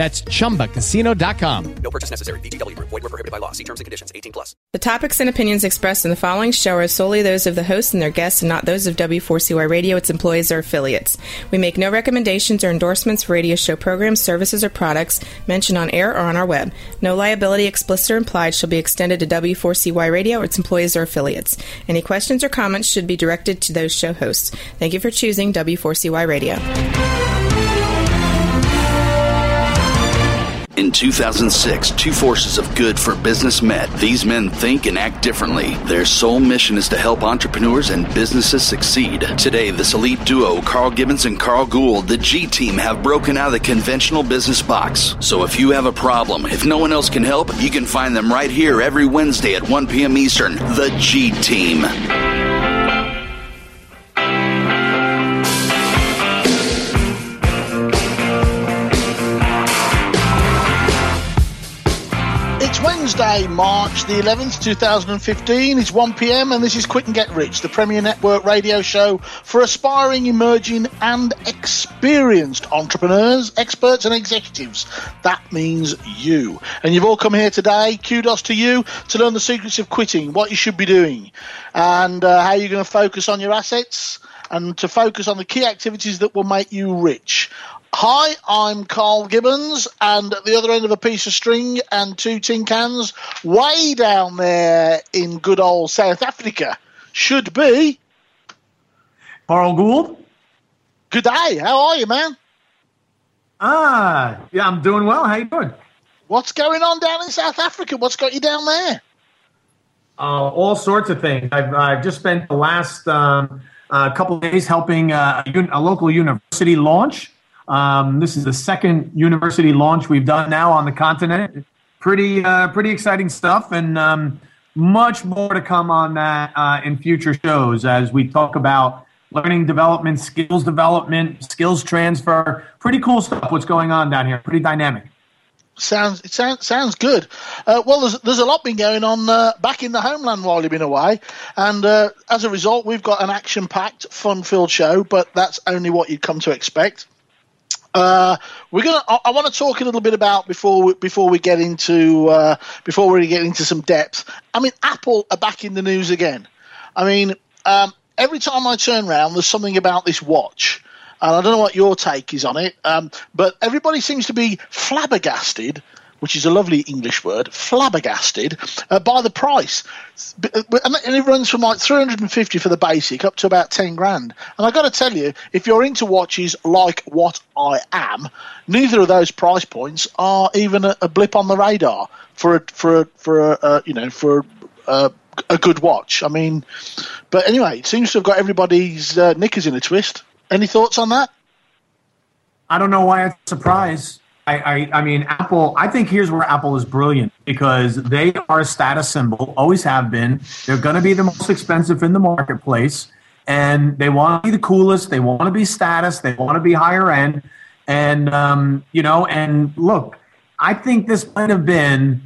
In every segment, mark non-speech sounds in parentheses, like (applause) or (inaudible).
That's chumbacasino.com. No purchase necessary. VGW Group. Void were prohibited by law. See terms and conditions. 18 plus. The topics and opinions expressed in the following show are solely those of the hosts and their guests and not those of W4CY Radio, its employees, or affiliates. We make no recommendations or endorsements for radio show programs, services, or products mentioned on air or on our web. No liability, explicit or implied, shall be extended to W4CY Radio, its employees, or affiliates. Any questions or comments should be directed to those show hosts. Thank you for choosing W4CY Radio. In 2006, two forces of good for business met. These men think and act differently. Their sole mission is to help entrepreneurs and businesses succeed. Today, this elite duo, Carl Gibbons and Carl Gould, the G team, have broken out of the conventional business box. So if you have a problem, if no one else can help, you can find them right here every Wednesday at 1 p.m. Eastern. The G team. March the 11th, 2015. It's 1 pm, and this is Quit and Get Rich, the Premier Network radio show for aspiring, emerging, and experienced entrepreneurs, experts, and executives. That means you. And you've all come here today. Kudos to you to learn the secrets of quitting, what you should be doing, and uh, how you're going to focus on your assets and to focus on the key activities that will make you rich. Hi, I'm Carl Gibbons, and at the other end of a piece of string and two tin cans, way down there in good old South Africa, should be Carl Gould. Good day. How are you, man? Ah, yeah, I'm doing well. How you doing? What's going on down in South Africa? What's got you down there? Uh, all sorts of things. I've, I've just spent the last um, uh, couple of days helping uh, a, un- a local university launch. Um, this is the second university launch we've done now on the continent. Pretty, uh, pretty exciting stuff, and um, much more to come on that uh, in future shows as we talk about learning development, skills development, skills transfer. Pretty cool stuff. What's going on down here? Pretty dynamic. Sounds it sounds sounds good. Uh, well, there's there's a lot been going on uh, back in the homeland while you've been away, and uh, as a result, we've got an action-packed, fun-filled show. But that's only what you'd come to expect. Uh, we're gonna. I, I want to talk a little bit about before we, before we get into uh, before we get into some depth. I mean, Apple are back in the news again. I mean, um, every time I turn around, there's something about this watch, and I don't know what your take is on it. Um, but everybody seems to be flabbergasted which is a lovely English word, flabbergasted uh, by the price. And it runs from like 350 for the basic up to about 10 grand. And I've got to tell you, if you're into watches like what I am, neither of those price points are even a, a blip on the radar for a, for a, for a, uh, you know, for a, a good watch. I mean, but anyway, it seems to have got everybody's uh, knickers in a twist. Any thoughts on that? I don't know why it's a surprise. I, I, I, mean, Apple, I think here's where Apple is brilliant because they are a status symbol, always have been. They're going to be the most expensive in the marketplace, and they want to be the coolest. They want to be status. They want to be higher end. And, um, you know, and look, I think this might have been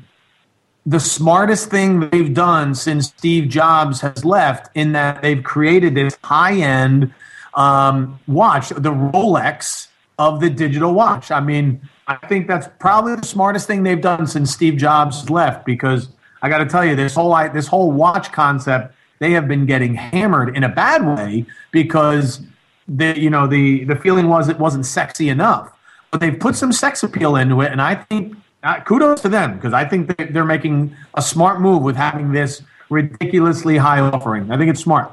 the smartest thing they've done since Steve Jobs has left, in that they've created this high end um, watch, the Rolex of the digital watch. I mean, I think that's probably the smartest thing they've done since Steve Jobs left. Because I got to tell you, this whole this whole watch concept, they have been getting hammered in a bad way because the you know the the feeling was it wasn't sexy enough. But they've put some sex appeal into it, and I think Uh, kudos to them because I think they- they're making a smart move with having this ridiculously high offering. I think it's smart.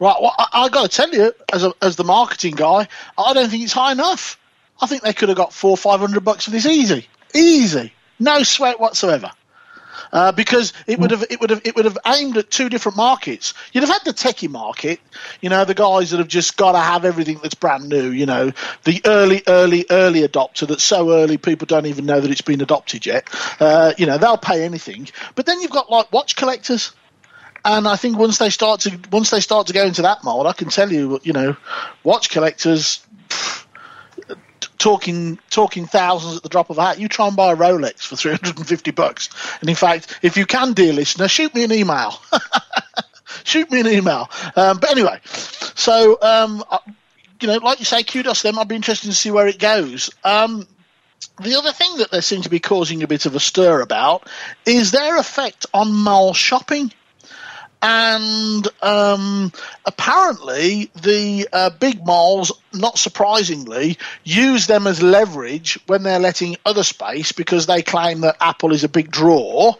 Right, well, I, I got to tell you, as a, as the marketing guy, I don't think it's high enough. I think they could have got four, five hundred bucks for this easy, easy, no sweat whatsoever. Uh, because it would have it would have it would have aimed at two different markets. You'd have had the techie market, you know, the guys that have just got to have everything that's brand new. You know, the early, early, early adopter that's so early people don't even know that it's been adopted yet. Uh, you know, they'll pay anything. But then you've got like watch collectors. And I think once they start to once they start to go into that mold, I can tell you, you know, watch collectors pff, talking talking thousands at the drop of a hat. You try and buy a Rolex for three hundred and fifty bucks, and in fact, if you can, dear listener, shoot me an email. (laughs) shoot me an email. Um, but anyway, so um, you know, like you say, kudos to them. I'd be interested to see where it goes. Um, the other thing that they seem to be causing a bit of a stir about is their effect on mall shopping and um, apparently the uh, big malls, not surprisingly, use them as leverage when they're letting other space because they claim that Apple is a big draw.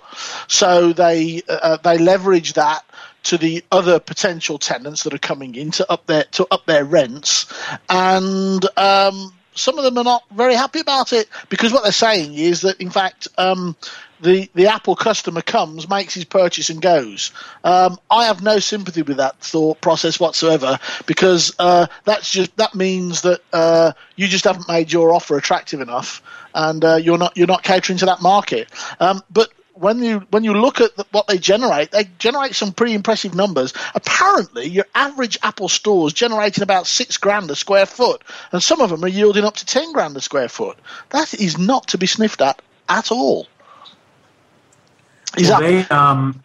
So they uh, they leverage that to the other potential tenants that are coming in to up their to up their rents, and um, some of them are not very happy about it because what they're saying is that in fact um, the the Apple customer comes, makes his purchase, and goes. Um, I have no sympathy with that thought process whatsoever because uh, that's just that means that uh, you just haven't made your offer attractive enough, and uh, you're not you're not catering to that market. Um, but when you when you look at the, what they generate, they generate some pretty impressive numbers. Apparently, your average Apple store is generating about six grand a square foot, and some of them are yielding up to ten grand a square foot. That is not to be sniffed at at all. Is Well, they, um,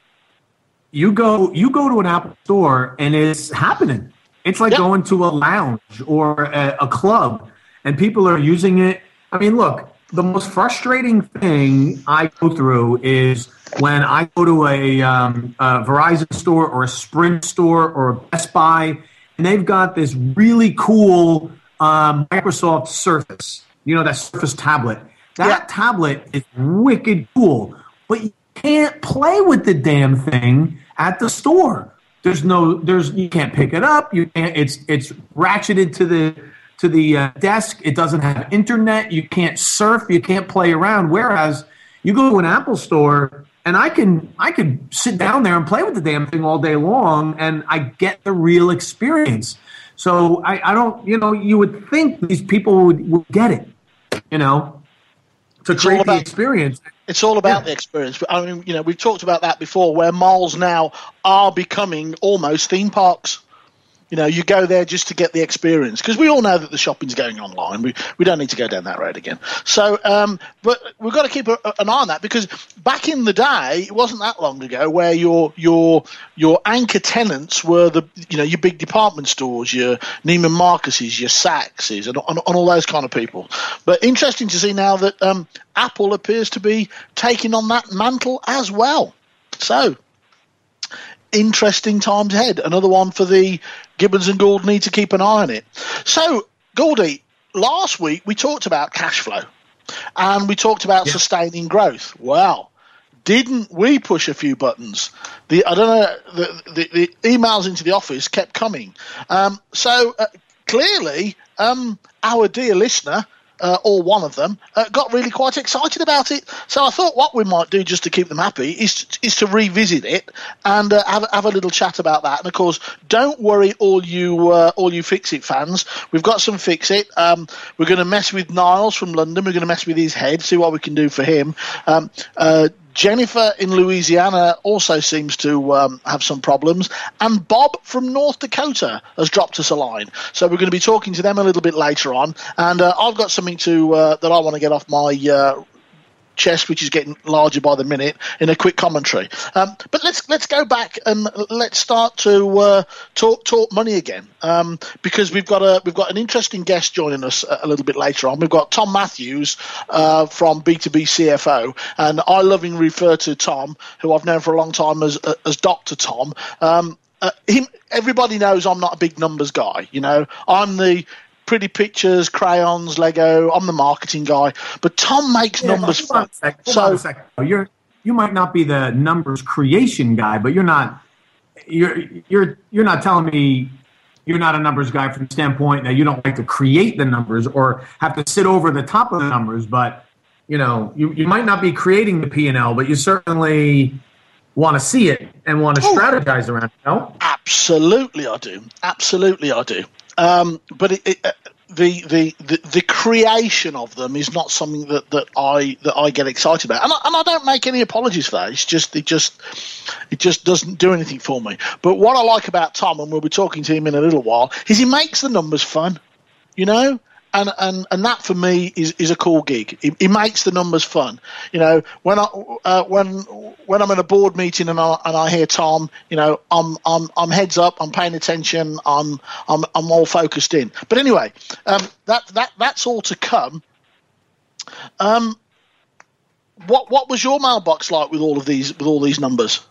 you go you go to an Apple store and it's happening. It's like Yep. going to a lounge or a, a club, and people are using it. I mean, look, the most frustrating thing I go through is when I go to a, um, a Verizon store or a Sprint store or a Best Buy, and they've got this really cool um, Microsoft Surface. You know that Surface tablet. That Yeah. tablet is wicked cool, but you can't play with the damn thing at the store. There's no, there's you can't pick it up. You can't. It's it's ratcheted to the to the uh, desk. It doesn't have internet. You can't surf. You can't play around. Whereas you go to an Apple store and I can I can sit down there and play with the damn thing all day long, and I get the real experience. So I, I don't, you know, you would think these people would, would get it, you know, to create the experience. It's all about Yeah. the experience. I mean, you know, we've talked about that before, where malls now are becoming almost theme parks. You know, you go there just to get the experience because we all know that the shopping's going online. We we don't need to go down that road again. So, um, but we've got to keep a, an eye on that because back in the day, it wasn't that long ago where your your your anchor tenants were the you know your big department stores, your Neiman Marcus's, your Saks's, and, and, and all those kind of people. But interesting to see now that um, Apple appears to be taking on that mantle as well. So interesting times ahead. Another one for the Gibbons and Gould need to keep an eye on it. So, Gouldy, last week we talked about cash flow and we talked about sustaining growth. Well, didn't we push a few buttons? The I don't know the the, the emails into the office kept coming. Um, so uh, clearly, um, our dear listener. Uh, or one of them uh, got really quite excited about it. So I thought what we might do just to keep them happy is to, is to revisit it and uh, have, have a little chat about that. And of course, don't worry, all you uh, all you fix it fans. We've got some fix it. Um, we're going to mess with Niles from London. We're going to mess with his head, see what we can do for him. Um, uh, Jennifer in Louisiana also seems to um, have some problems, and Bob from North Dakota has dropped us a line. So we're going to be talking to them a little bit later on, and uh, I've got something to uh, that I want to get off my chest, which is getting larger by the minute, in a quick commentary. Um, but let's let's go back and let's start to uh, talk talk money again, um, because we've got a we've got an interesting guest joining us a, a little bit later on. We've got Tom Matthews uh, from B two B CFO, and I lovingly refer to Tom, who I've known for a long time as as Doctor Tom. Um, uh, him, everybody knows I'm not a big numbers guy. You know, I'm the pretty pictures, crayons, Lego. I'm the marketing guy, but Tom makes Yeah, numbers hold on fun. a sec, hold on So second. You're you might not be the numbers creation guy, but you're not you're you're you're not telling me you're not a numbers guy from the standpoint that you don't like to create the numbers or have to sit over the top of the numbers, but you know, you, you might not be creating the P and L, but you certainly want to see it and want to Oh. strategize around it. No? Absolutely, I do. Absolutely, I do. Um, but it, it, the, the the creation of them is not something that, that I that I get excited about, and I, and I don't make any apologies for that. It's just it just it just doesn't do anything for me. But what I like about Tom, and we'll be talking to him in a little while, is he makes the numbers fun. You know, and and and that for me is, is a cool gig. It, it makes the numbers fun. You know, when I uh, when when I'm in a board meeting and I and I hear Tom, you know, I'm I'm I'm heads up. I'm paying attention. I'm I'm I'm all focused in. But anyway, um, that that that's all to come. Um, what what was your mailbox like with all of these with all these numbers?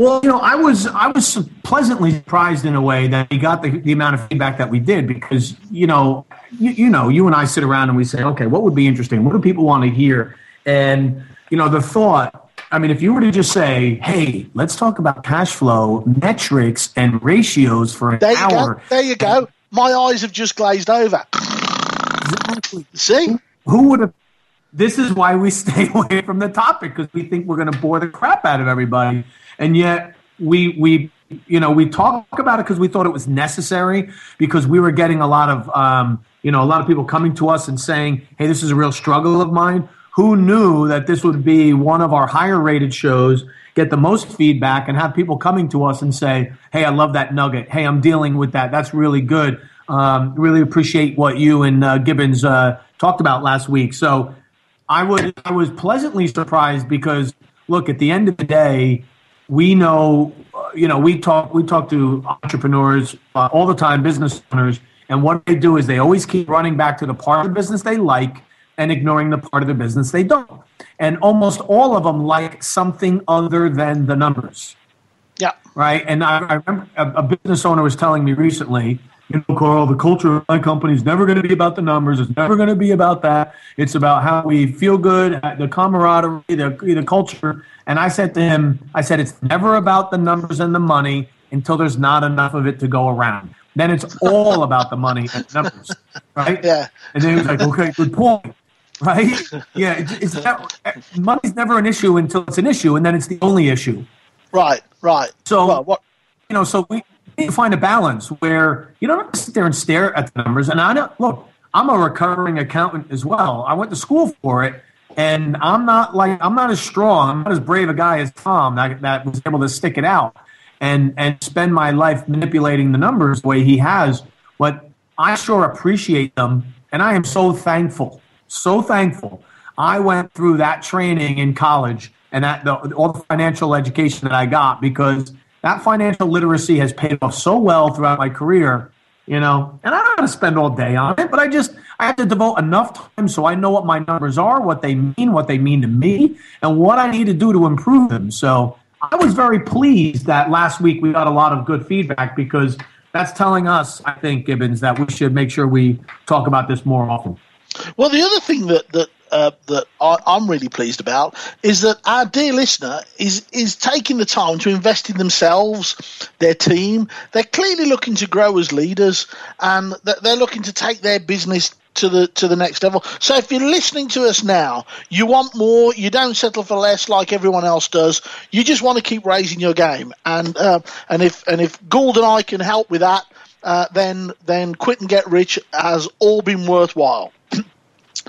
Well, you know, I was I was pleasantly surprised in a way that we got the, the amount of feedback that we did because you know you, you know you and I sit around and we say, okay, what would be interesting? What do people want to hear? And you know, the thought. I mean, if you were to just say, "Hey, let's talk about cash flow metrics and ratios for an There you hour," go. There you go. My eyes have just glazed over. exactly. See? Who would have? This is why we (laughs) stay away from the topic because we think we're going to bore the crap out of everybody, and yet we we you know we talk about it because we thought it was necessary because we were getting a lot of um, you know a lot of people coming to us and saying, "Hey, this is a real struggle of mine." Who knew that this would be one of our higher rated shows? Get the most feedback and have people coming to us and say, "Hey, I love that nugget. Hey, I'm dealing with that. That's really good. Um, really appreciate what you and uh, Gibbons uh, talked about last week." So I would I was pleasantly surprised because look at the end of the day we know uh, you know we talk we talk to entrepreneurs uh, all the time business owners and what they do is they always keep running back to the part of the business they like and ignoring the part of the business they don't and almost all of them like something other than the numbers Yeah. right? And I, I remember a, a business owner was telling me recently, you know, Carl, the culture of my company is never going to be about the numbers. It's never going to be about that. It's about how we feel good, the camaraderie, the, the culture. And I said to him, I said, it's never about the numbers and the money until there's not enough of it to go around. Then it's all (laughs) about the money and numbers, right? Yeah. And then he was like, okay, good point. Right? Yeah, it's, (laughs) it's eh, money's never an issue until it's an issue, and then it's the only issue. Right. Right. So Well, what? you know, so we need to find a balance where you don't have to sit there and stare at the numbers. And I know, look, I'm a recovering accountant as well. I went to school for it, and I'm not like I'm not as strong, I'm not as brave a guy as Tom that, that was able to stick it out and and spend my life manipulating the numbers the way he has. But I sure appreciate them, and I am so thankful, so thankful. I went through that training in college and that the, all the financial education that I got because that financial literacy has paid off so well throughout my career. You know, and I don't want to spend all day on it, but I just I have to devote enough time so I know what my numbers are, what they mean, what they mean to me, and what I need to do to improve them. So I was very pleased that last week we got a lot of good feedback because that's telling us, I think, Gibbons, that we should make sure we talk about this more often. Well, the other thing that that uh, that I'm really pleased about is that our dear listener is is taking the time to invest in themselves, their team. They're clearly looking to grow as leaders, and they're looking to take their business to the to the next level. So if you're listening to us now, you want more, you don't settle for less like everyone else does. You just want to keep raising your game, and uh, and if and if Gould and I can help with that, uh, then then quit and get rich has all been worthwhile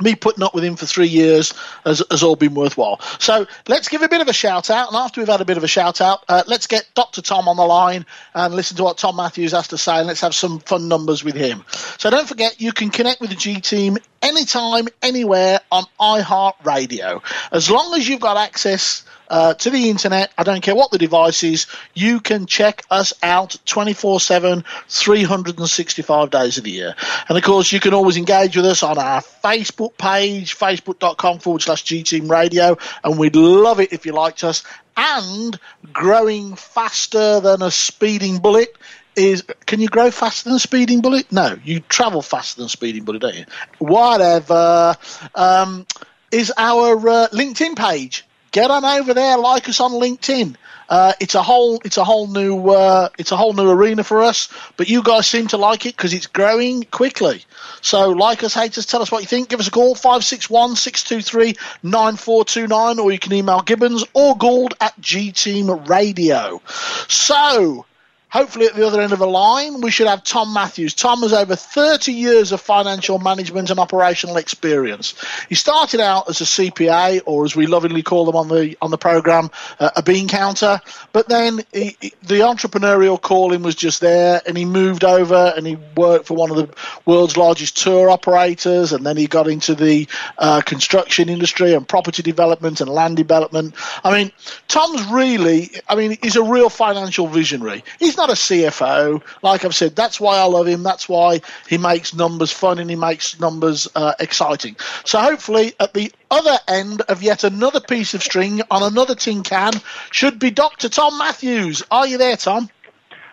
me putting up with him for three years has, has all been worthwhile. So let's give a bit of a shout out. And after we've had a bit of a shout out, uh, let's get Dr. Tom on the line and listen to what Tom Matthews has to say. And let's have some fun numbers with him. So don't forget, you can connect with the G Team anytime, anywhere on iHeartRadio. As long as you've got access uh, to the internet. I don't care what the device is. You can check us out 24 7, 365 days of the year. And of course, you can always engage with us on our Facebook page, facebook.com forward slash G Team Radio. And we'd love it if you liked us. And growing faster than a speeding bullet is can you grow faster than a speeding bullet? No, you travel faster than a speeding bullet, don't you? Whatever. Um, is our uh, LinkedIn page. Get on over there, like us on LinkedIn. Uh, it's a whole, it's a whole new, uh, it's a whole new arena for us. But you guys seem to like it because it's growing quickly. So, like us, hate us, tell us what you think. Give us a call 561 623 9429, or you can email Gibbons or Gould at G Team Radio. So, Hopefully, at the other end of the line, we should have Tom Matthews. Tom has over 30 years of financial management and operational experience. He started out as a CPA, or as we lovingly call them on the on the program, uh, a bean counter. But then he, he, the entrepreneurial calling was just there, and he moved over and he worked for one of the world's largest tour operators, and then he got into the uh, construction industry and property development and land development. I mean, Tom's really, I mean, he's a real financial visionary. He's not a CFO. Like I've said, that's why I love him. That's why he makes numbers fun and he makes numbers uh, exciting. So hopefully, at the other end of yet another piece of string on another tin can should be Dr. Tom Matthews. Are you there, Tom?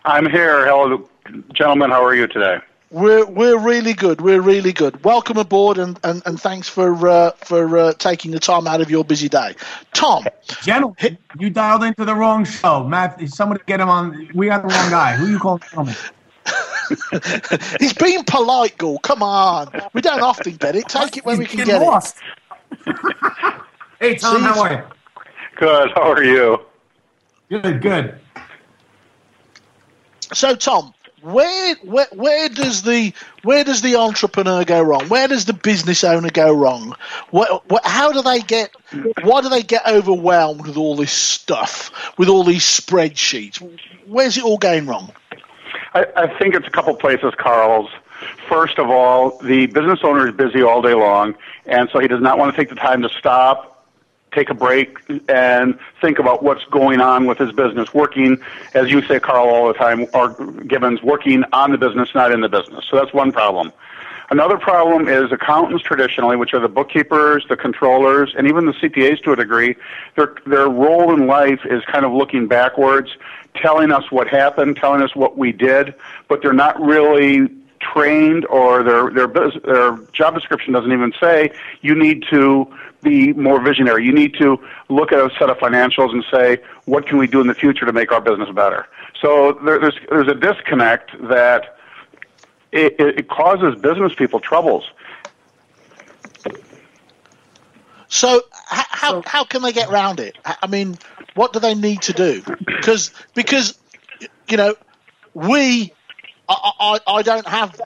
I'm here. Hello, gentlemen. How are you today? We're we're really good. We're really good. Welcome aboard, and, and, and thanks for uh, for uh, taking the time out of your busy day, Tom. Gentlemen, you dialed into the wrong show, Matt. Somebody get him on. We got the wrong guy. Who you calling? Tell (laughs) me. He's being polite, Gould. Come on, we don't often get it. Take it when we can get lost. it. (laughs) hey Tom, how are you? Good. How are you? Good. Good. So, Tom, where, where where does the where does the entrepreneur go wrong? Where does the business owner go wrong? What, what, how do they get? Why do they get overwhelmed with all this stuff, with all these spreadsheets? Where's it all going wrong? I, I think it's a couple places, Carl's. First of all, the business owner is busy all day long, and so he does not want to take the time to stop take a break and think about what's going on with his business, working, as you say, Carl, all the time, or Gibbons, working on the business, not in the business. So that's one problem. Another problem is accountants traditionally, which are the bookkeepers, the controllers, and even the CPAs to a degree, their, their role in life is kind of looking backwards, telling us what happened, telling us what we did, but they're not really trained or their, their, their job description doesn't even say you need to be more visionary. You need to look at a set of financials and say, what can we do in the future to make our business better? So there, there's there's a disconnect that it, it causes business people troubles. So how how can they get around it? I mean, what do they need to do? Because because you know we I, I, I don't have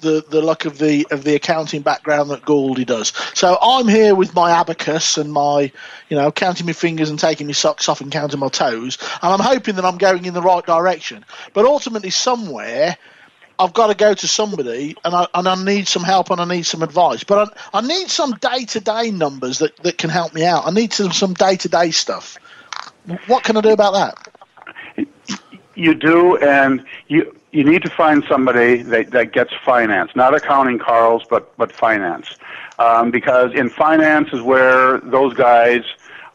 the, the, luck of the of the accounting background that Gouldy does. So I'm here with my abacus and my, you know, counting my fingers and taking my socks off and counting my toes, and I'm hoping that I'm going in the right direction. But ultimately, somewhere. I've got to go to somebody, and I, and I need some help and I need some advice. But I, I need some day to day numbers that, that can help me out. I need some some day to day stuff. What can I do about that? You do, and you you need to find somebody that, that gets finance, not accounting, Carl's, but but finance, um, because in finance is where those guys,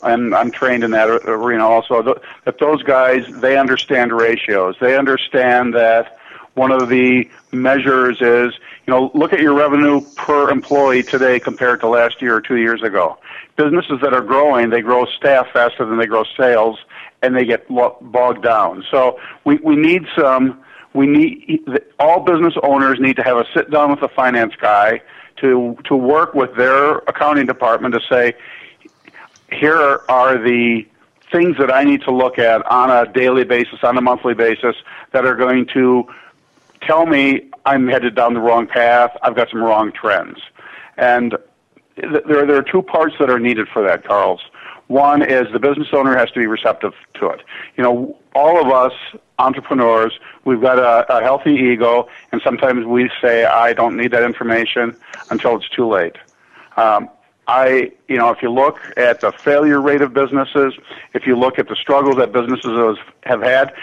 and I'm trained in that arena also, that those guys they understand ratios, they understand that one of the measures is you know look at your revenue per employee today compared to last year or two years ago. Businesses that are growing, they grow staff faster than they grow sales, and they get bogged down. So we we need some we need all business owners need to have a sit down with the finance guy to to work with their accounting department to say here are the things that I need to look at on a daily basis, on a monthly basis, that are going to tell me I'm headed down the wrong path. I've got some wrong trends, and there there are two parts that are needed for that, Carl's. One is the business owner has to be receptive to it. You know, all of us entrepreneurs, we've got a, a healthy ego, and sometimes we say, I don't need that information until it's too late. Um, I, you know, if you look at the failure rate of businesses, if you look at the struggles that businesses have had,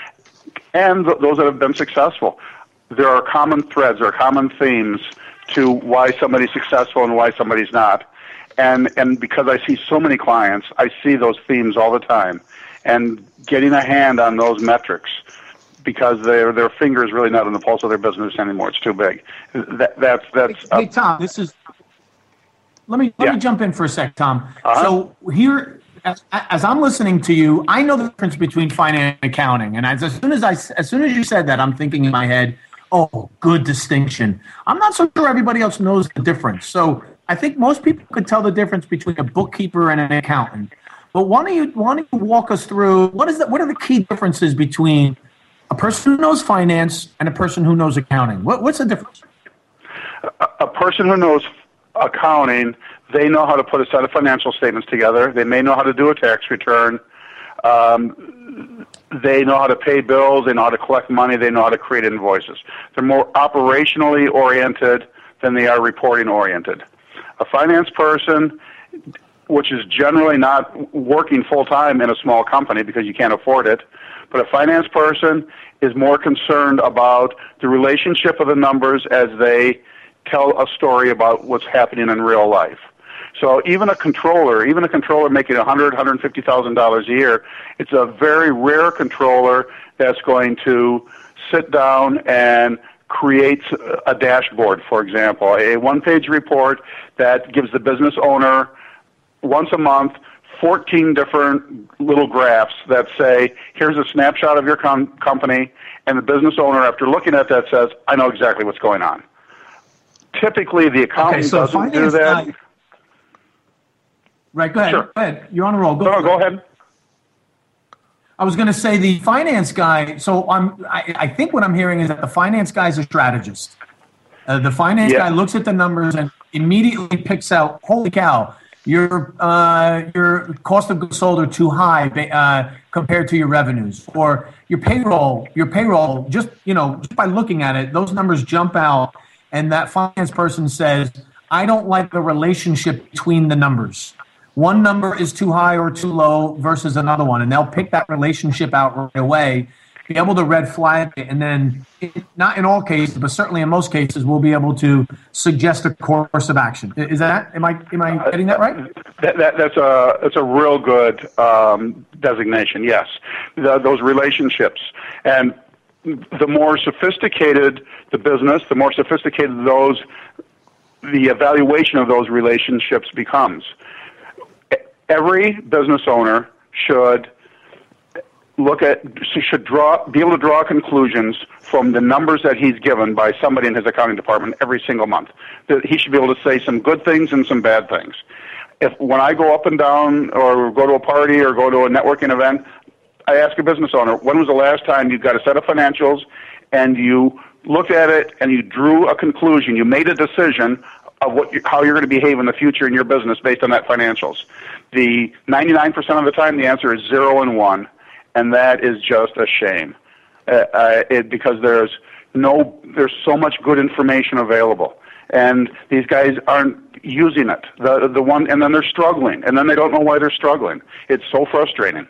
and th- those that have been successful, there are common threads, there are common themes to why somebody's successful and why somebody's not and and because I see so many clients, I see those themes all the time, and getting a hand on those metrics because their their finger is really not on the pulse of their business anymore. It's too big. That, that's that's. Hey, Tom, this is. Let me let Yeah. me jump in for a sec, Tom. Uh-huh. So here, as, as I'm listening to you, I know the difference between finance and accounting, and as, as soon as I as soon as you said that, I'm thinking in my head, oh, good distinction. I'm not so sure everybody else knows the difference. So I think most people could tell the difference between a bookkeeper and an accountant. But why don't you why don't you walk us through what is that? What are the key differences between a person who knows finance and a person who knows accounting? What, what's the difference? a person who knows accounting, they know how to put a set of financial statements together. They may know how to do a tax return. Um, they know how to pay bills. They know how to collect money. They know how to create invoices. They're more operationally oriented than they are reporting oriented. A finance person, which is generally not working full time in a small company because you can't afford it, but a finance person is more concerned about the relationship of the numbers as they tell a story about what's happening in real life. So even a controller, even a controller making a hundred, hundred fifty thousand dollars a year, it's a very rare controller that's going to sit down and create a dashboard, for example, a one-page report that gives the business owner once a month 14 different little graphs that say, here's a snapshot of your com- company, and the business owner, after looking at that, says, I know exactly what's going on. Typically, the accountant so doesn't do that. guy- Right, go ahead. Sure. Go ahead. You're on a roll. Go, No, go ahead. I was going to say the finance guy. So I'm. I, I think what I'm hearing is that the finance guy is a strategist. Uh, the finance Yeah. guy looks at the numbers and immediately picks out, "Holy cow! Your uh, your cost of goods sold are too high uh, compared to your revenues, or your payroll. Your payroll, just you know, just by looking at it, those numbers jump out, and that finance person says, "I don't like the relationship between the numbers." One number is too high or too low versus another one, and they'll pick that relationship out right away, be able to red flag it, and then, not in all cases, but certainly in most cases, we'll be able to suggest a course of action. Is that am I am I getting that right? That, that, that's a that's a real good um, designation. Yes, the, those relationships, and the more sophisticated the business, the more sophisticated those the evaluation of those relationships becomes. Every business owner should look at should draw be able to draw conclusions from the numbers that he's given by somebody in his accounting department every single month. That he should be able to say some good things and some bad things. If when I go up and down or go to a party or go to a networking event, I ask a business owner, when was the last time you got a set of financials and you looked at it and you drew a conclusion, you made a decision of what you, how you're going to behave in the future in your business based on that financials. The 99% of the time, the answer is zero and one, and that is just a shame. Uh, uh, it, because there's no, there's so much good information available, and these guys aren't using it. The the one, and then they're struggling, and then they don't know why they're struggling. It's so frustrating.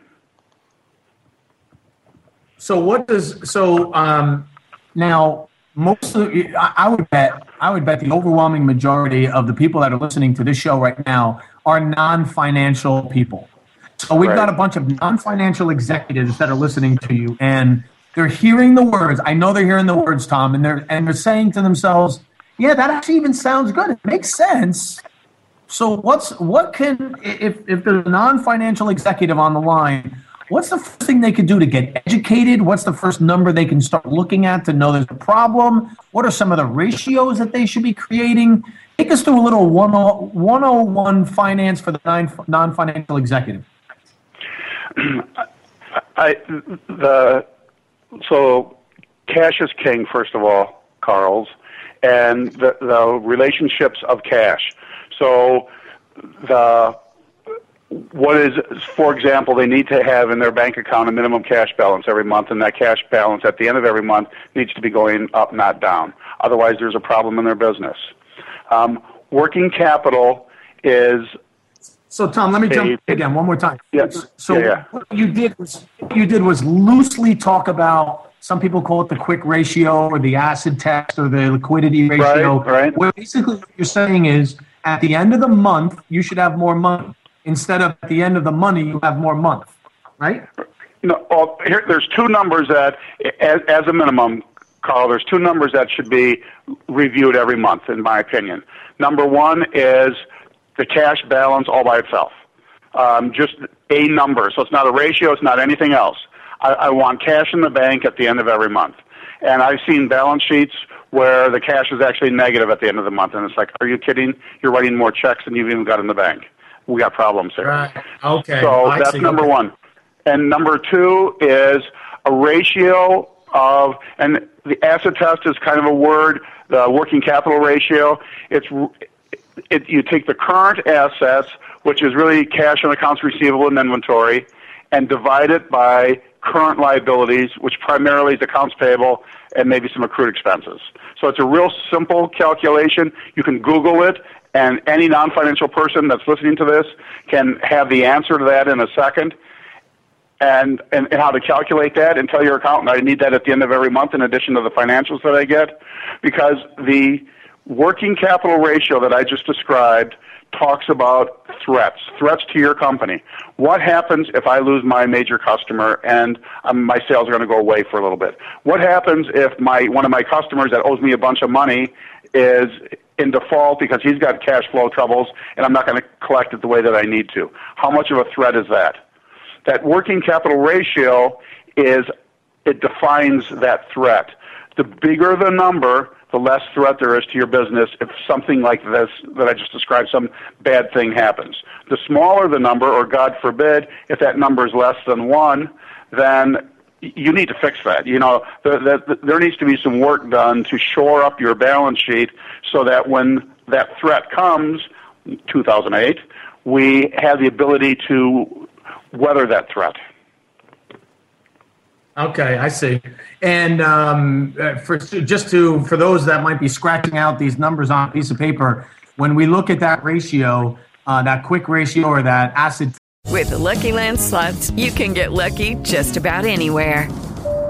So what does so um, now most of I I would bet I would bet the overwhelming majority of the people that are listening to this show right now are non-financial people. So we've Right. got a bunch of non-financial executives that are listening to you and they're hearing the words. I know they're hearing the words, Tom, and they're and they're saying to themselves, "Yeah, that actually even sounds good. It makes sense." So what's what can if if there's a non-financial executive on the line, what's the first thing they could do to get educated? What's the first number they can start looking at to know there's a problem? What are some of the ratios that they should be creating? Take us through a little 10 101 finance for the non- non-financial executive. (clears throat) I the so cash is king first of all, Carl's, and the the relationships of cash. So the what is for example they need to have in their bank account a minimum cash balance every month and that cash balance at the end of every month needs to be going up not down otherwise there's a problem in their business um, working capital is So Tom, let me jump Hey, again one more time. Yes. So Yeah, yeah. what you did was what you did was loosely talk about some people call it the quick ratio or the acid test or the liquidity ratio. Right, right. Where basically what you're saying is at the end of the month you should have more money instead of at the end of the money you have more month, right? No, well, here, there's two numbers that, as, as a minimum, Carl, there's two numbers that should be reviewed every month, in my opinion. Number one is the cash balance all by itself. Um, just a number. So it's not a ratio, it's not anything else. I, I want cash in the bank at the end of every month. And I've seen balance sheets where the cash is actually negative at the end of the month. And it's like, are you kidding? You're writing more checks than you've even got in the bank. We got problems here. Right. Okay. So I that's see. number one. And number two is a ratio of, and the acid test is kind of a word, the working capital ratio. It's, it, you take the current assets, which is really cash and accounts receivable and inventory, and divide it by current liabilities, which primarily is accounts payable and maybe some accrued expenses. So it's a real simple calculation. You can Google it, and any non-financial person that's listening to this can have the answer to that in a second. And, and, and how to calculate that and tell your accountant I need that at the end of every month in addition to the financials that I get because the working capital ratio that I just described talks about threats, threats to your company. What happens if I lose my major customer and um, my sales are going to go away for a little bit? What happens if my one of my customers that owes me a bunch of money is in default because he's got cash flow troubles and I'm not going to collect it the way that I need to? How much of a threat is that? That working capital ratio is it defines that threat. The bigger the number, the less threat there is to your business if something like this that I just described, some bad thing happens. The smaller the number, or God forbid, if that number is less than one, then you need to fix that. You know, the, the, there needs to be some work done to shore up your balance sheet so that when that threat comes, 2008, we have the ability to weather that threat. Okay, I see. And um, uh, for just to for those that might be scratching out these numbers on a piece of paper, when we look at that ratio, uh, that quick ratio or that acid With the Lucky Land slots, you can get lucky just about anywhere.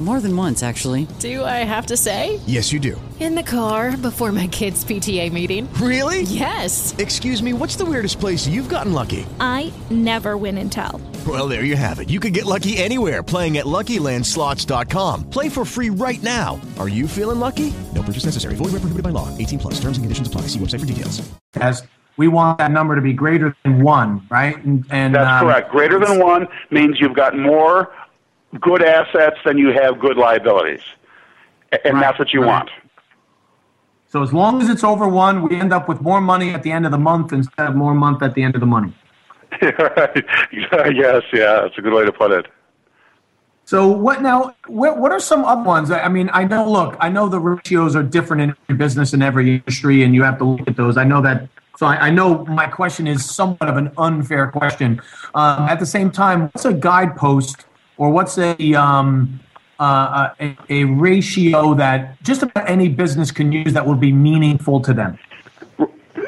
More than once, actually. Do I have to say? Yes, you do. In the car before my kids' PTA meeting. Really? Yes. Excuse me, what's the weirdest place you've gotten lucky? I never win and tell. Well, there you have it. You can get lucky anywhere playing at LuckyLandSlots.com. Play for free right now. Are you feeling lucky? No purchase necessary. Void where prohibited by law. 18 plus. Terms and conditions apply. See website for details. as we want that number to be greater than one, right? And, and That's um, correct. Greater than one means you've got more good assets then you have good liabilities. And that's what you right. want. So as long as it's over one, we end up with more money at the end of the month instead of more month at the end of the money. (laughs) right. (laughs) yes, yeah, that's a good way to put it. So what now? What, what are some other ones? I mean, I know. Look, I know the ratios are different in every business and every industry, and you have to look at those. I know that. So I, I know my question is somewhat of an unfair question. Um, at the same time, what's a guidepost or what's a um, uh, a, a ratio that just about any business can use that will be meaningful to them?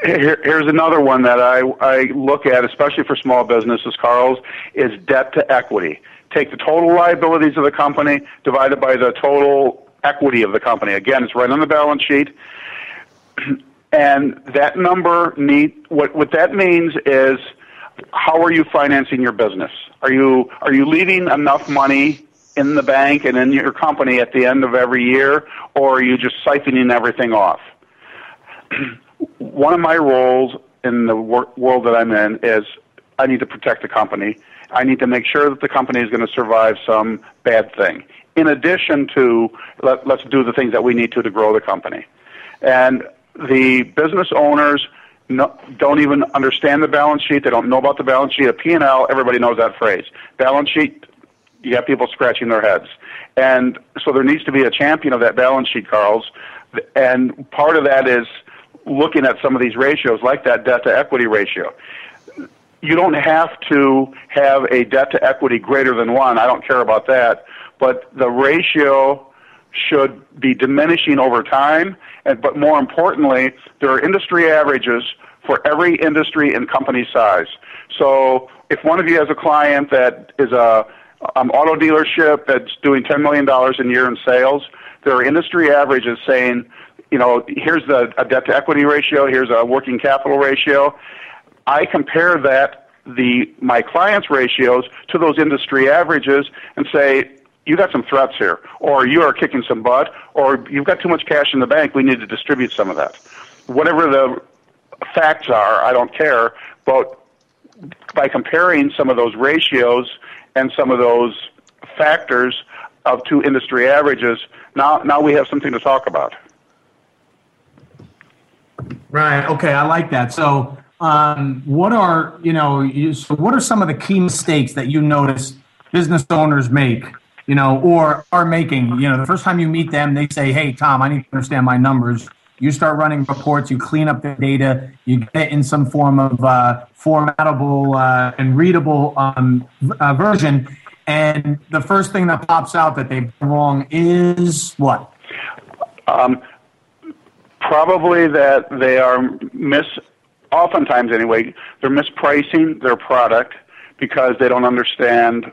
Here, here's another one that I, I look at, especially for small businesses, Carl's, is debt to equity. Take the total liabilities of the company divided by the total equity of the company. Again, it's right on the balance sheet. (clears throat) And that number need what what that means is how are you financing your business? Are you are you leaving enough money in the bank and in your company at the end of every year, or are you just siphoning everything off? (clears throat) One of my roles in the wor- world that I'm in is I need to protect the company. I need to make sure that the company is going to survive some bad thing. In addition to let, let's do the things that we need to to grow the company. And the business owners no, don't even understand the balance sheet. They don't know about the balance sheet. A P&L, everybody knows that phrase. Balance sheet, you have people scratching their heads. And so there needs to be a champion of that balance sheet, Carl's. And part of that is looking at some of these ratios, like that debt to equity ratio. you don't have to have a debt to equity greater than one. I don't care about that, but the ratio should be diminishing over time. And, but more importantly, there are industry averages for every industry and company size. So if one of you has a client that is a um, auto dealership that's doing $10 million a year in sales, there are industry averages saying, you know, here's the, a debt to equity ratio, here's a working capital ratio. I compare that the my clients' ratios to those industry averages and say, you got some threats here, or you are kicking some butt, or you've got too much cash in the bank. We need to distribute some of that. Whatever the facts are, I don't care. But by comparing some of those ratios and some of those factors of two industry averages, now now we have something to talk about. Right. Okay. I like that. So, um, what are you know? You, so, what are some of the key mistakes that you notice business owners make? You know, or are making. You know, the first time you meet them, they say, "Hey, Tom, I need to understand my numbers." You start running reports. You clean up the data. You get it in some form of uh, formatable uh, and readable um, uh, version. And the first thing that pops out that they've done wrong is what? Um, probably that they are mis, oftentimes anyway, they're mispricing their product because they don't understand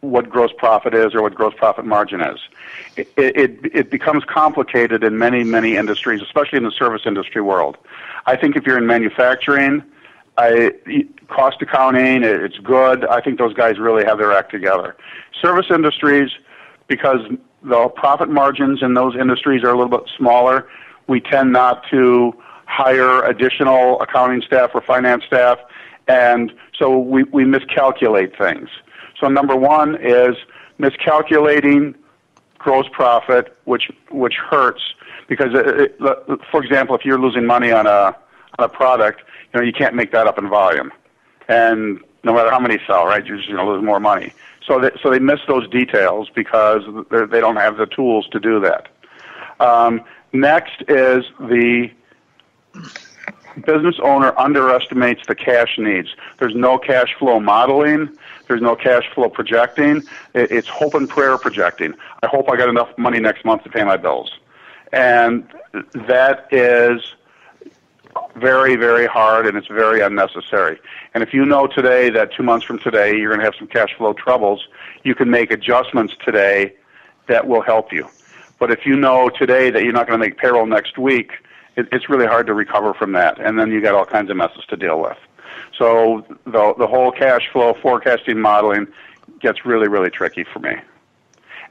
what gross profit is or what gross profit margin is. It, it, it becomes complicated in many, many industries, especially in the service industry world. I think if you're in manufacturing, I, cost accounting, it's good. I think those guys really have their act together. Service industries, because the profit margins in those industries are a little bit smaller, we tend not to hire additional accounting staff or finance staff, and so we, we miscalculate things. So number one is miscalculating gross profit, which which hurts because, it, it, for example, if you're losing money on a on a product, you know you can't make that up in volume, and no matter how many sell, right, you're just going to lose more money. So they, so they miss those details because they don't have the tools to do that. Um, next is the business owner underestimates the cash needs. There's no cash flow modeling. There's no cash flow projecting. It's hope and prayer projecting. I hope I got enough money next month to pay my bills. And that is very, very hard and it's very unnecessary. And if you know today that two months from today you're going to have some cash flow troubles, you can make adjustments today that will help you. But if you know today that you're not going to make payroll next week, it's really hard to recover from that. And then you got all kinds of messes to deal with. So the the whole cash flow forecasting modeling gets really really tricky for me.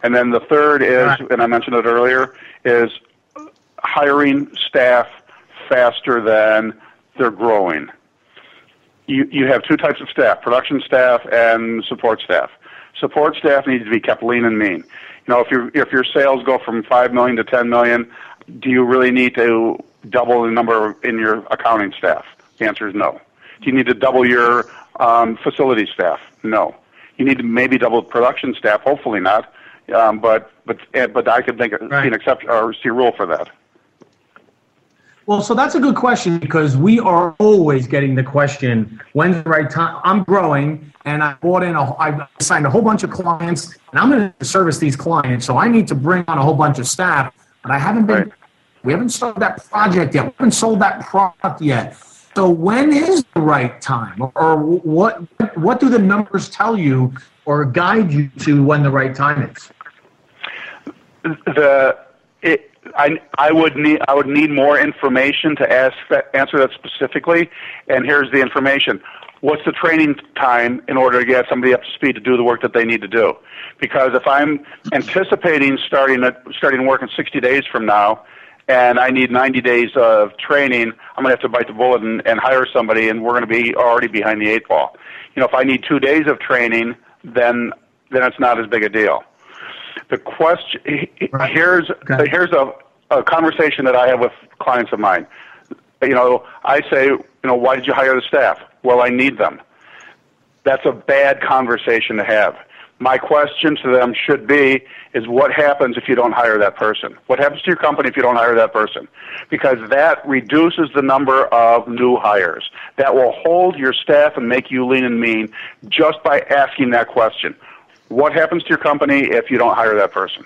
And then the third is, and I mentioned it earlier, is hiring staff faster than they're growing. You you have two types of staff: production staff and support staff. Support staff needs to be kept lean and mean. You know, if your if your sales go from five million to ten million, do you really need to double the number in your accounting staff? The answer is no. Do you need to double your um, facility staff? No. You need to maybe double production staff. Hopefully not. Um, but but eh, but I could think of right. see an exception or see a rule for that. Well, so that's a good question because we are always getting the question, when's the right time? I'm growing and I bought in a, I signed a whole bunch of clients and I'm going to service these clients. So I need to bring on a whole bunch of staff, but I haven't been, right. we haven't started that project yet. We haven't sold that product yet. So when is the right time, or what? What do the numbers tell you, or guide you to when the right time is? The it, I I would need I would need more information to ask that, answer that specifically. And here's the information. What's the training time in order to get somebody up to speed to do the work that they need to do? Because if I'm anticipating starting starting work in 60 days from now, and I need 90 days of training, I'm going to have to bite the bullet and, and hire somebody, and we're going to be already behind the eight ball. You know, if I need two days of training, then then it's not as big a deal. The question right. here's okay. here's a, a conversation that I have with clients of mine. You know, I say, you know, why did you hire the staff? Well, I need them. That's a bad conversation to have my question to them should be is what happens if you don't hire that person? What happens to your company if you don't hire that person? Because that reduces the number of new hires. That will hold your staff and make you lean and mean just by asking that question. What happens to your company if you don't hire that person?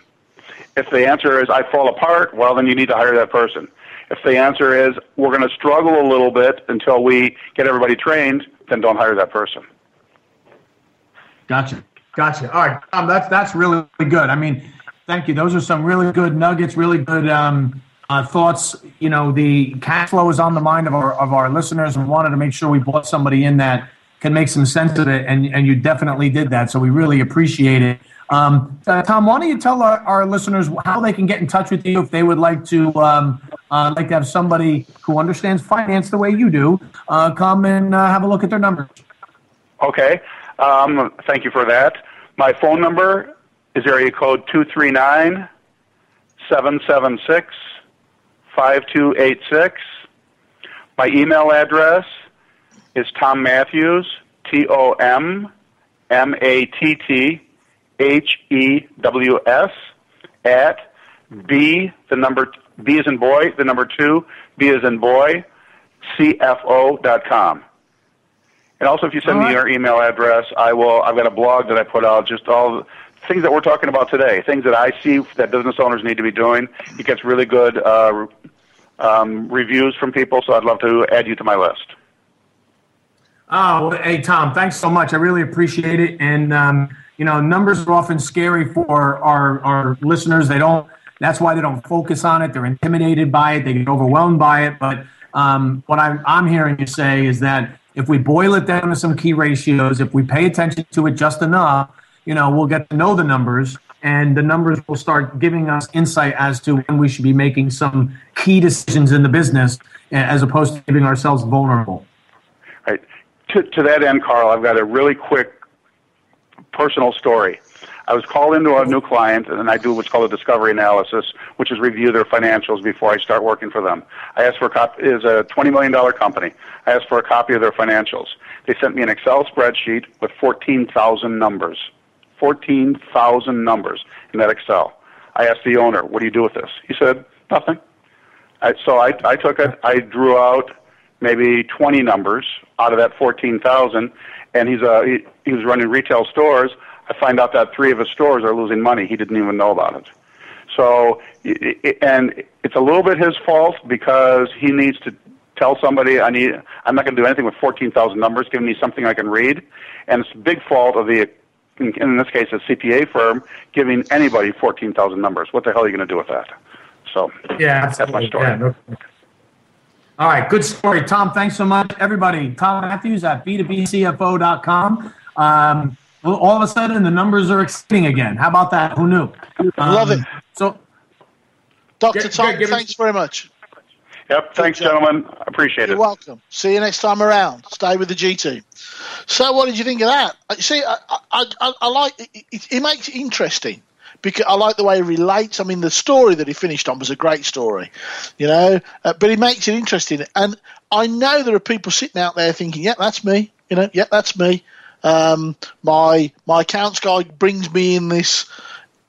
If the answer is I fall apart, well then you need to hire that person. If the answer is we're going to struggle a little bit until we get everybody trained, then don't hire that person. Gotcha. Gotcha. All right, Tom, that's that's really good. I mean, thank you. Those are some really good nuggets, really good um, uh, thoughts. You know, the cash flow is on the mind of our of our listeners, and wanted to make sure we brought somebody in that can make some sense of it, and and you definitely did that. So we really appreciate it. Um, uh, Tom, why don't you tell our, our, listeners how they can get in touch with you if they would like to um, uh, like to have somebody who understands finance the way you do uh, come and uh, have a look at their numbers. Okay. Um, thank you for that. My phone number is area code 239 776 5286. My email address is Tom Matthews, T O M M A T T H E W S, at B, the number, B is in boy, the number two, B is in boy, CFO dot com. And also, if you send me your email address, I will. I've got a blog that I put out, just all the things that we're talking about today, things that I see that business owners need to be doing. It gets really good uh, um, reviews from people, so I'd love to add you to my list. Oh, hey Tom, thanks so much. I really appreciate it. And um, you know, numbers are often scary for our our listeners. They don't. That's why they don't focus on it. They're intimidated by it. They get overwhelmed by it. But um, what I'm I'm hearing you say is that if we boil it down to some key ratios, if we pay attention to it just enough, you know, we'll get to know the numbers and the numbers will start giving us insight as to when we should be making some key decisions in the business as opposed to giving ourselves vulnerable. Right. To, to that end, Carl, I've got a really quick personal story. I was called into a new client, and I do what's called a discovery analysis, which is review their financials before I start working for them. I asked for a copy. Is a twenty million dollar company. I asked for a copy of their financials. They sent me an Excel spreadsheet with fourteen thousand numbers. Fourteen thousand numbers in that Excel. I asked the owner, "What do you do with this?" He said, "Nothing." I, so I, I took it. I drew out maybe 20 numbers out of that 14,000, and he's a he, he was running retail stores. I find out that three of his stores are losing money. He didn't even know about it. So, and it's a little bit his fault because he needs to tell somebody I need. I'm not going to do anything with 14,000 numbers. Give me something I can read, and it's a big fault of the. In, this case, a CPA firm giving anybody 14,000 numbers. What the hell are you going to do with that? So, yeah, that's my story. Yeah, no. All right, good story. Tom, thanks so much. Everybody, Tom Matthews at b2bcfo.com. Um, all of a sudden, the numbers are exceeding again. How about that? Who knew? Um, Love it. So, Dr. Tom, get- get- thanks very much. Yep. Thanks, gentlemen. I appreciate it. You're welcome. See you next time around. Stay with the G team. So, what did you think of that? Uh, See, I, I, I, I like it, it, it. makes it interesting because I like the way he relates. I mean, the story that he finished on was a great story, you know. Uh, but he makes it interesting, and I know there are people sitting out there thinking, "Yeah, that's me." You know, yeah, that's me. Um, my my accounts guy brings me in this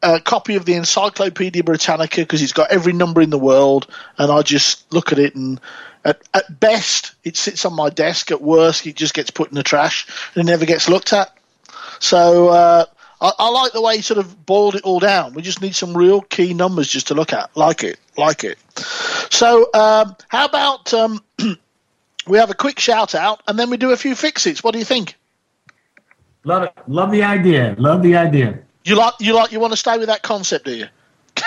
a copy of the Encyclopedia Britannica because it's got every number in the world, and I just look at it and. At, at best, it sits on my desk. At worst, it just gets put in the trash and it never gets looked at. So uh, I, I like the way he sort of boiled it all down. We just need some real key numbers just to look at. Like it, like it. So um, how about um, (clears throat) we have a quick shout out and then we do a few fixes? What do you think? Love it. Love the idea. Love the idea. You like you like you want to stay with that concept, do you? (laughs)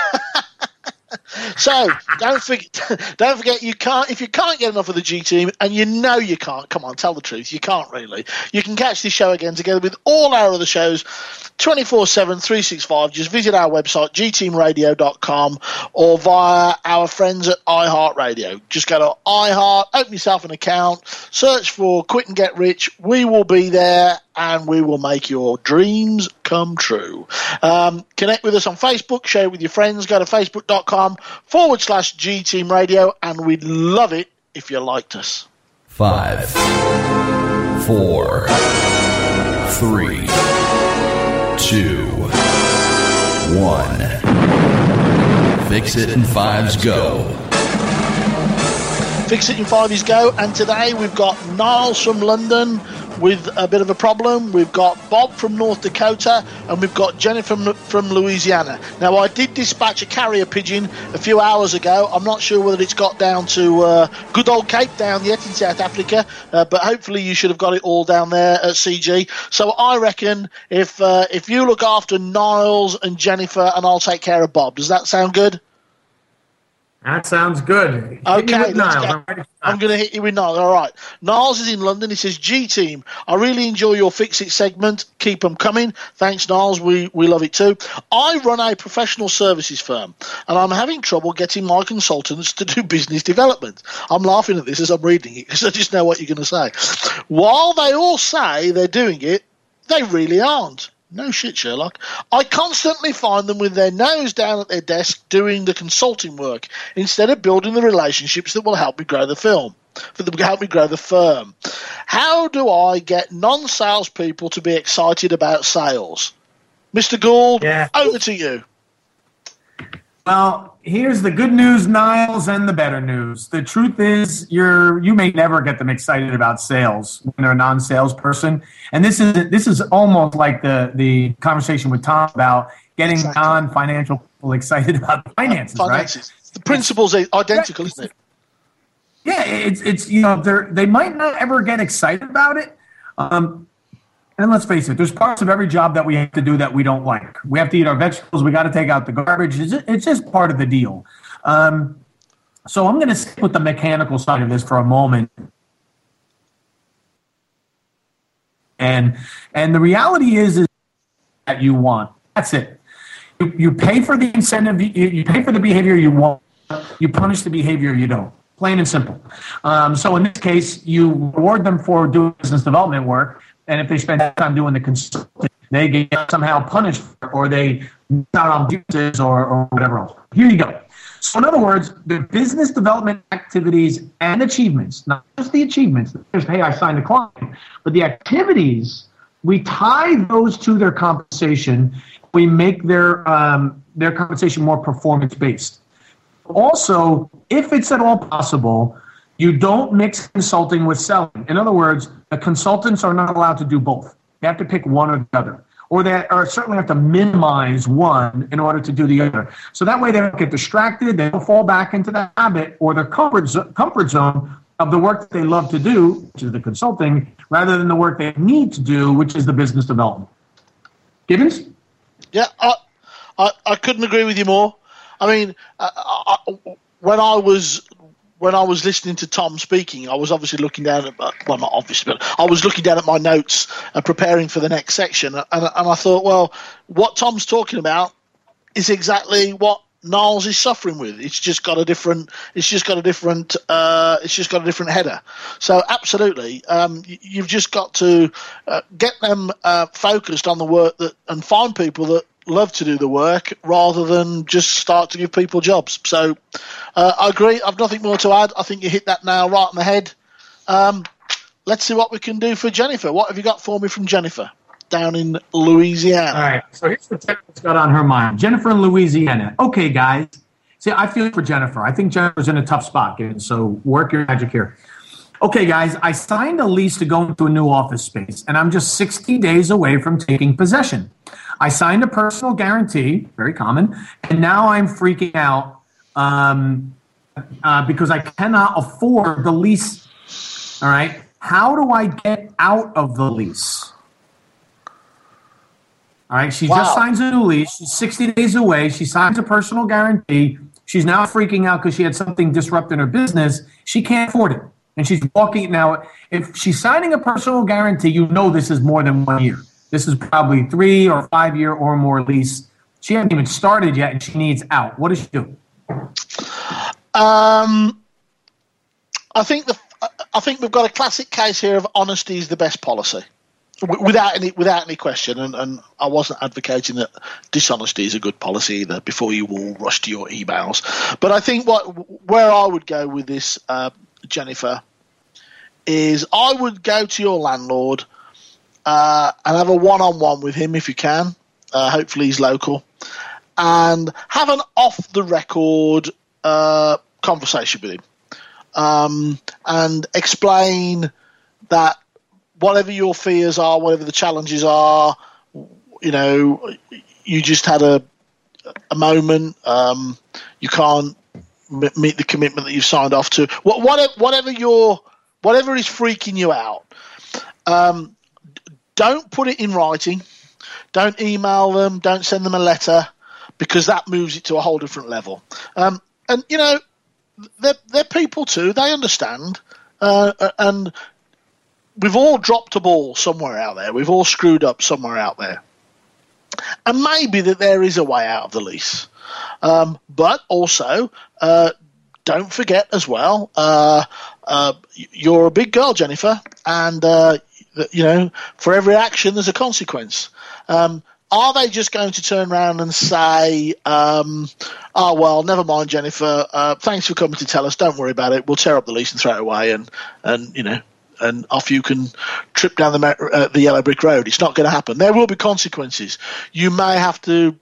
so don't forget, (laughs) don't forget you can't if you can't get enough of the G team, and you know you can't. Come on, tell the truth. You can't really. You can catch this show again together with all our other shows, 24 7 365 just visit our website gteamradio.com or via our friends at iheartradio just go to iheart open yourself an account search for quit and get rich we will be there and we will make your dreams come true um, connect with us on facebook share it with your friends go to facebook.com forward slash G Team Radio, and we'd love it if you liked us Five, four, three, two, one. Fix it in fives go. Fix it in five is go, and today we've got Niles from London with a bit of a problem. We've got Bob from North Dakota, and we've got Jenny from from Louisiana. Now, I did dispatch a carrier pigeon a few hours ago. I'm not sure whether it's got down to uh, good old Cape Town yet in South Africa, uh, but hopefully you should have got it all down there at CG. So I reckon if uh, if you look after Niles and Jennifer, and I'll take care of Bob. Does that sound good? That sounds good. Okay, Niles. go. I'm. I'm going to hit you with Niles. All right. Niles is in London. He says, G Team, I really enjoy your Fix It segment. Keep them coming. Thanks, Niles. We, we love it too. I run a professional services firm and I'm having trouble getting my consultants to do (laughs) business development. I'm laughing at this as I'm reading it because I just know what you're going to say. While they all say they're doing it, they really aren't. No shit, Sherlock. I constantly find them with their nose down at their desk doing the consulting work instead of building the relationships that will help me grow the film, that will help me grow the firm. How do I get non salespeople to be excited about sales? Mr. Gould, over to you. Well, here's the good news, Niles, and the better news. The truth is, you're you may never get them excited about sales when they're a non-salesperson. And this is this is almost like the the conversation with Tom about getting non-financial people excited about finances, Finances. right? The principle's are identical, isn't it? Yeah, it's it's you know they they might not ever get excited about it. Um, and let's face it, there's parts of every job that we have to do that we don't like. We have to eat our vegetables. We got to take out the garbage. It's just, it's just part of the deal. Um, so I'm going to stick with the mechanical side of this for a moment. And and the reality is, is that you want. That's it. You, you pay for the incentive. You, you pay for the behavior you want. You punish the behavior you don't. Plain and simple. Um, so in this case, you reward them for doing business development work, and if they spend time doing the consulting, they get somehow punished or they not on duties or, or whatever else. Here you go. So in other words, the business development activities and achievements, not just the achievements, just hey, I signed a client, but the activities, we tie those to their compensation. We make their um, their compensation more performance based. Also, if it's at all possible, you don't mix consulting with selling. In other words, the consultants are not allowed to do both. They have to pick one or the other. Or they certainly have to minimize one in order to do the other. So that way they don't get distracted, they don't fall back into the habit or their comfort, zo- comfort zone of the work that they love to do, which is the consulting, rather than the work they need to do, which is the business development. Gibbons? Yeah, I, I, I couldn't agree with you more. I mean, I, I, when I was when I was listening to Tom speaking, I was obviously looking down at my, well, not obviously, but I was looking down at my notes and preparing for the next section, and, and I thought, well, what Tom's talking about is exactly what Niles is suffering with. It's just got a different. It's just got a different. Uh, it's just got a different header. So absolutely, um, you've just got to uh, get them uh, focused on the work that and find people that love to do the work rather than just start to give people jobs. So uh, I agree. I've nothing more to add. I think you hit that nail right on the head. Um, let's see what we can do for Jennifer. What have you got for me from Jennifer down in Louisiana? All right. So here's the what Jennifer's got on her mind. Jennifer in Louisiana. Okay, guys. See, I feel for Jennifer. I think Jennifer's in a tough spot, so work your magic here. Okay, guys, I signed a lease to go into a new office space, and I'm just 60 days away from taking possession. I signed a personal guarantee, very common, and now I'm freaking out um, uh, because I cannot afford the lease. All right. How do I get out of the lease? All right, she Wow. just signs a new lease. She's 60 days away. She signs a personal guarantee. She's now freaking out because she had something disrupt in her business. She can't afford it. And she's walking now. If she's signing a personal guarantee, you know this is more than one year. This is probably three or five year or more lease. She hasn't even started yet and she needs out. What does she do? Um, I think the I think we've got a classic case here of honesty is the best policy, without any without any question. And, and I wasn't advocating that dishonesty is a good policy either. Before you all rush to your emails, but I think what where I would go with this, uh, Jennifer, is I would go to your landlord uh, and have a one on one with him if you can. Uh, hopefully, he's local, and have an off the record uh, conversation with him, um, and explain that whatever your fears are, whatever the challenges are, you know, you just had a a moment. Um, you can't m- meet the commitment that you've signed off to. What, whatever, whatever your whatever is freaking you out, um, don't put it in writing. Don't email them. Don't send them a letter because that moves it to a whole different level. Um, and you know, they're they're people too. They understand. Uh, and we've all dropped a ball somewhere out there. We've all screwed up somewhere out there. And maybe that there is a way out of the lease. Um, but also, uh, don't forget as well, uh, uh, you're a big girl, Jennifer, and uh, you know for every action there's a consequence. Um, are they just going to turn around and say, um, "Oh well, never mind, Jennifer. Uh, thanks for coming to tell us. Don't worry about it. We'll tear up the lease and throw it away, and and you know." And off you can trip down the uh, the yellow brick road. It's not going to happen. There will be consequences. You may have to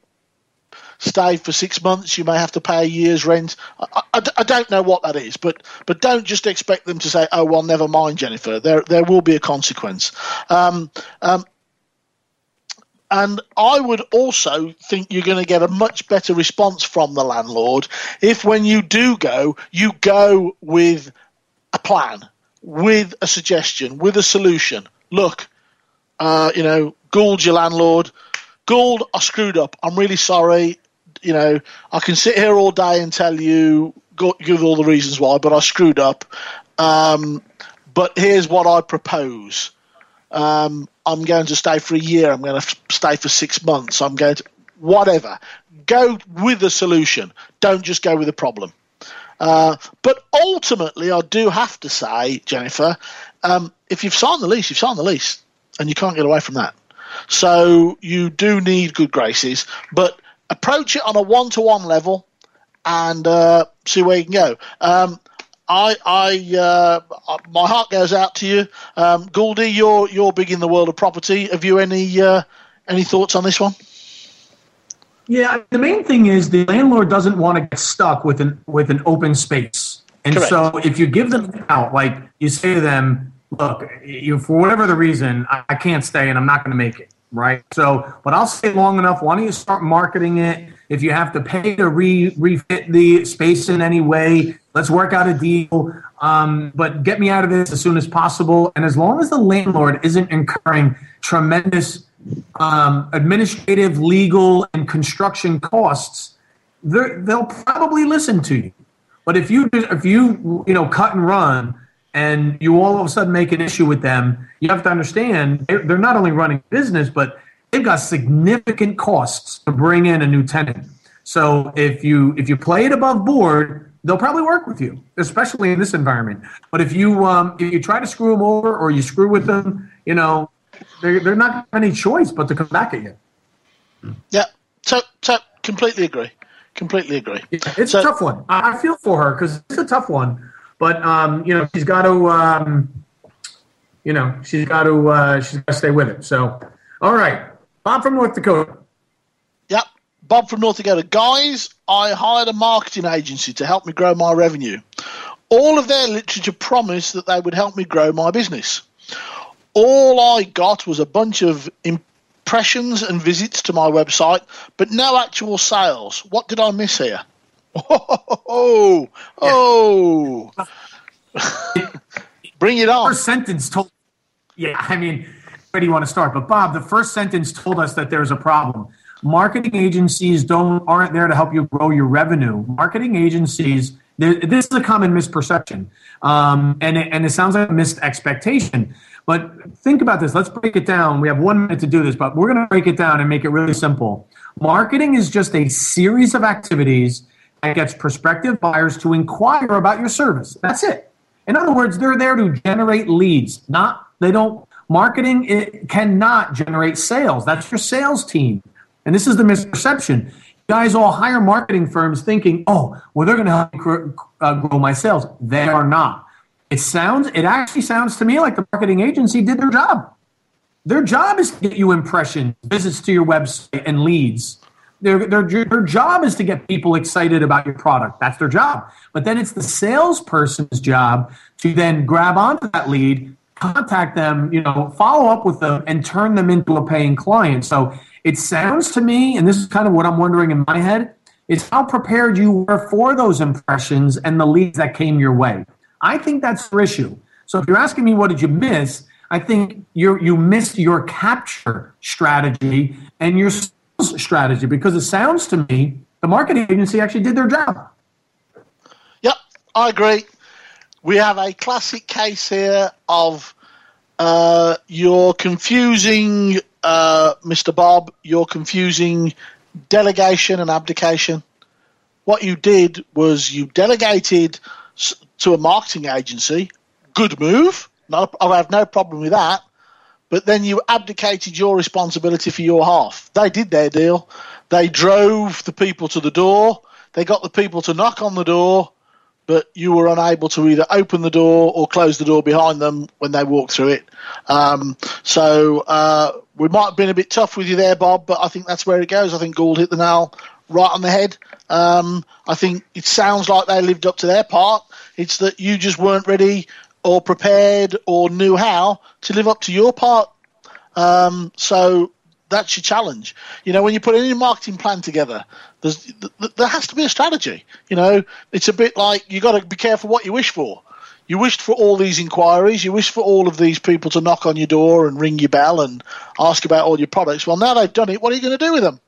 stay for six months. You may have to pay a year's rent. I, I, I, don't know what that is, but but don't just expect them to say, "Oh well, never mind, Jennifer." There there will be a consequence. Um, um, and I would also think you're going to get a much better response from the landlord if, when you do go, you go with a plan, with a suggestion, with a solution. Look, uh, you know, Gould, your landlord. Gould, I screwed up. I'm really sorry. You know, I can sit here all day and tell you, give all the reasons why, but I screwed up. Um, but here's what I propose. Um, I'm going to stay for a year. I'm going to stay for six months. I'm going to whatever. Go with a solution. Don't just go with a problem. Uh, but ultimately, I do have to say, Jennifer, um, if you've signed the lease, you've signed the lease, and you can't get away from that. So you do need good graces, but approach it on a one-to-one level and uh, see where you can go. Um, I, I, uh, my heart goes out to you, um, Gouldy. You're you're big in the world of property. Have you any uh, any thoughts on this one? Yeah, the main thing is the landlord doesn't want to get stuck with an with an open space, and Correct. so if you give them out, like you say to them, look, you for whatever the reason, I, I can't stay and I'm not going to make it, right? So, but I'll stay long enough. Why don't you start marketing it? If you have to pay to re refit the space in any way, let's work out a deal. Um, but get me out of this as soon as possible. And as long as the landlord isn't incurring tremendous um, administrative, legal, and construction costs, they'll probably listen to you. But if you if you you know cut and run and you all of a sudden make an issue with them, you have to understand they're not only running business, but they've got significant costs to bring in a new tenant. So if you if you play it above board, they'll probably work with you, especially in this environment. But if you um, if you try to screw them over or you screw with them, you know they're they're not have any choice but to come back at you. Yeah, so so completely agree. Completely agree. It's a tough one. I feel for her because it's a tough one. But um, you know, she's got to, um, you know, she's got to, uh, she's got to stay with it. So, all right, Bob from North Dakota. Yep. Bob from North Dakota. Guys, I hired a marketing agency to help me grow my revenue. All of their literature promised that they would help me grow my business. All I got was a bunch of impressions and visits to my website, but no actual sales. What did I miss here? Oh, oh, oh. bring it on. First sentence told. Yeah, I mean, where do you want to start? But Bob, the first sentence told us that there's a problem. Marketing agencies don't aren't there to help you grow your revenue. Marketing agencies. This is a common misperception, um, and it, and it sounds like a missed expectation. But think about this. Let's break it down. We have one minute to do this, but we're going to break it down and make it really simple. Marketing is just a series of activities that gets prospective buyers to inquire about your service. That's it. In other words, they're there to generate leads. Not they don't. Marketing it cannot generate sales. That's your sales team, and this is the misperception. Guys all hire marketing firms thinking, "Oh, well, they're going to help grow, uh, grow my sales." They are not. It sounds. It actually sounds to me like the marketing agency did their job. Their job is to get you impressions, visits to your website, and leads. Their, their, their job is to get people excited about your product. That's their job. But then it's the salesperson's job to then grab onto that lead, contact them, you know, follow up with them, and turn them into a paying client. So it sounds to me, and this is kind of what I'm wondering in my head, is how prepared you were for those impressions and the leads that came your way. I think that's your issue. So if you're asking me what did you miss, I think you you missed your capture strategy and your strategy because it sounds to me the marketing agency actually did their job. Yep, I agree. We have a classic case here of uh, you're confusing uh, Mr. Bob. You're confusing delegation and abdication. What you did was you delegated to a marketing agency. Good move. I have no problem with that. But then you abdicated your responsibility for your half. They did their deal. They drove the people to the door. They got the people to knock on the door, but you were unable to either open the door or close the door behind them when they walked through it. Um, so uh, we might have been a bit tough with you there, Bob, but I think that's where it goes. I think Gould hit the nail right on the head. Um, I think it sounds like they lived up to their part. It's that you just weren't ready or prepared or knew how to live up to your part. Um, so that's your challenge. You know, when you put any marketing plan together, there's, there has to be a strategy. You know, it's a bit like you got to be careful what you wish for. You wished for all these inquiries. You wished for all of these people to knock on your door and ring your bell and ask about all your products. Well, now they've done it. What are you going to do with them?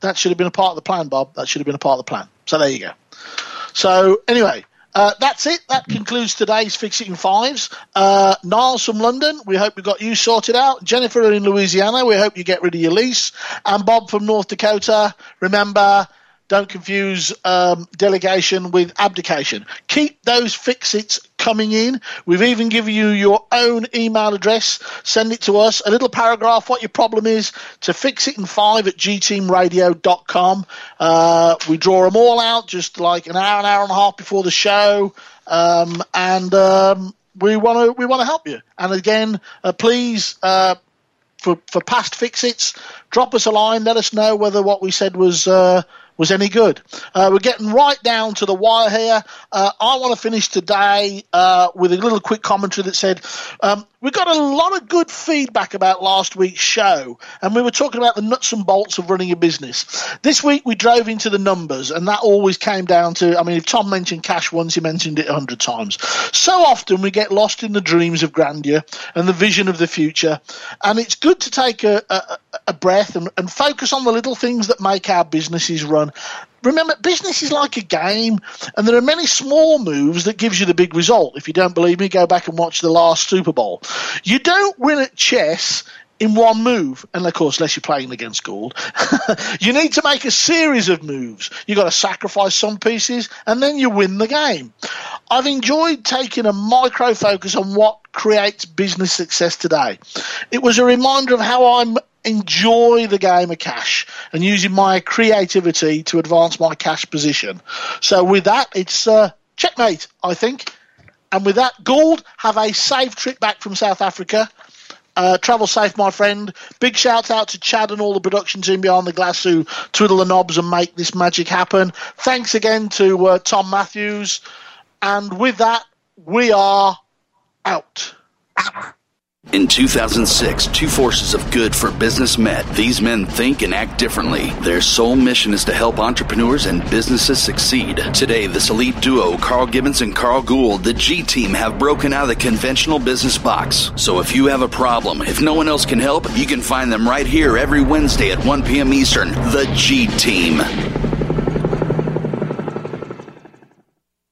That should have been a part of the plan, Bob. That should have been a part of the plan. So there you go. So anyway, uh, that's it. That concludes today's Fix It in Fives. Uh, Niles from London, we hope we got you sorted out. Jennifer in Louisiana, we hope you get rid of your lease. And Bob from North Dakota, remember, don't confuse um, delegation with abdication. Keep those fix-its coming in. We've even given you your own email address. Send it to us. A little paragraph, what your problem is, to fixitin5 at gteamradio.com. Uh, we draw them all out just like an hour, an hour and a half before the show. Um, and um, we want to we want to help you. And again, uh, please uh, for for past fix-its, drop us a line. Let us know whether what we said was uh, was any good. Uh, we're getting right down to the wire here. Uh, I want to finish today uh, with a little quick commentary that said um, we got a lot of good feedback about last week's show, and we were talking about the nuts and bolts of running a business. This week we drove into the numbers, and that always came down to I mean, if Tom mentioned cash once, he mentioned it a hundred times. So often we get lost in the dreams of grandeur and the vision of the future, and it's good to take a, a, a breath and, and focus on the little things that make our businesses run remember business is like a game and there are many small moves that gives you the big result if you don't believe me go back and watch the last super bowl you don't win at chess in one move, and of course, unless you're playing against Gould, (laughs) you need to make a series of moves. You've got to sacrifice some pieces, and then you win the game. I've enjoyed taking a micro focus on what creates business success today. It was a reminder of how I'm enjoy the game of cash and using my creativity to advance my cash position. So with that, it's uh, checkmate, I think. And with that, Gould, have a safe trip back from South Africa. Uh, travel safe, my friend. Big shout out to Chad and all the production team behind the glass who twiddle the knobs and make this magic happen. Thanks again to uh, Tom Matthews. And with that, we are out. In 2006, two forces of good for business met. These men think and act differently. Their sole mission is to help entrepreneurs and businesses succeed. Today, this elite duo, Carl Gibbons and Carl Gould, the G team, have broken out of the conventional business box. So if you have a problem, if no one else can help, you can find them right here every Wednesday at 1 p.m. Eastern. The G team.